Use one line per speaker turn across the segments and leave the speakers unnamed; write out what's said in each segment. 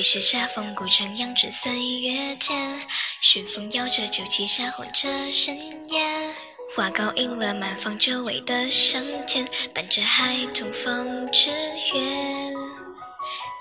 归时下风古城，阳春岁月甜。顺风摇着酒旗下，混着人烟。花糕引了满房久违的香甜，伴着孩童风之远。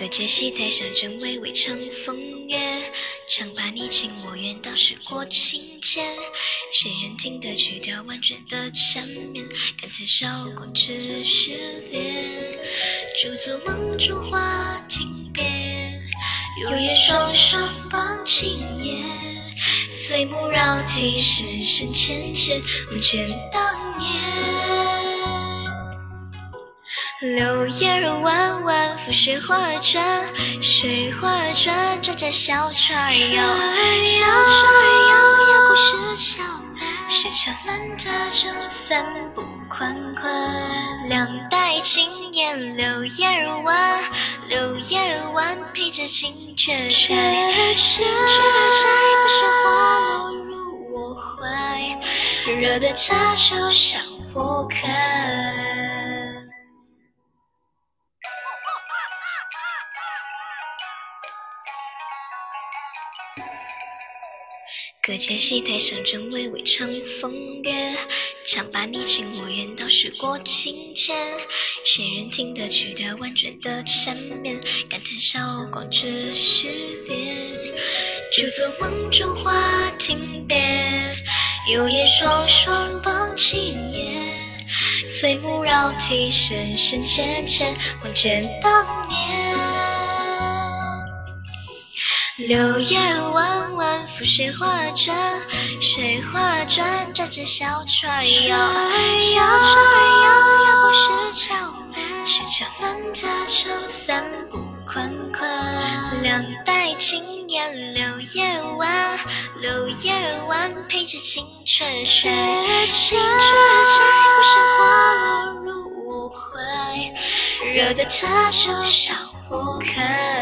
各界戏台上正微微唱风月，唱罢你情我愿，当时过境迁。谁人听得曲调婉转的缠绵，感叹韶光只是恋。驻足梦中花亭，有言双双傍青叶。岁暮绕堤深深浅浅，梦见当年。柳叶儿弯弯，拂水花儿转，水花儿转，转着小船儿摇，小船儿摇，摇过石桥南，石桥南踏舟三步宽宽。两黛青烟，柳叶儿弯，柳叶儿弯，披着金雀钗，金雀钗不是花落入我怀，惹得茶酒向我开。隔街戏台上正娓娓唱风月，唱罢你情我愿，到时过境迁。谁人听得曲调婉转的缠绵，感叹韶光只是恋。驻足梦中花亭边，有燕双双傍青叶。岁暮绕堤深深浅浅，望见当柳叶儿弯弯，拂水花儿转，水花儿转，转着小船儿摇，小船儿摇，摇过石桥南，石桥南踏舟三步宽宽。两代青烟，柳叶儿弯，柳叶儿弯，披着金雀钗，金雀钗不是花落入我怀，惹得茶酒向我开。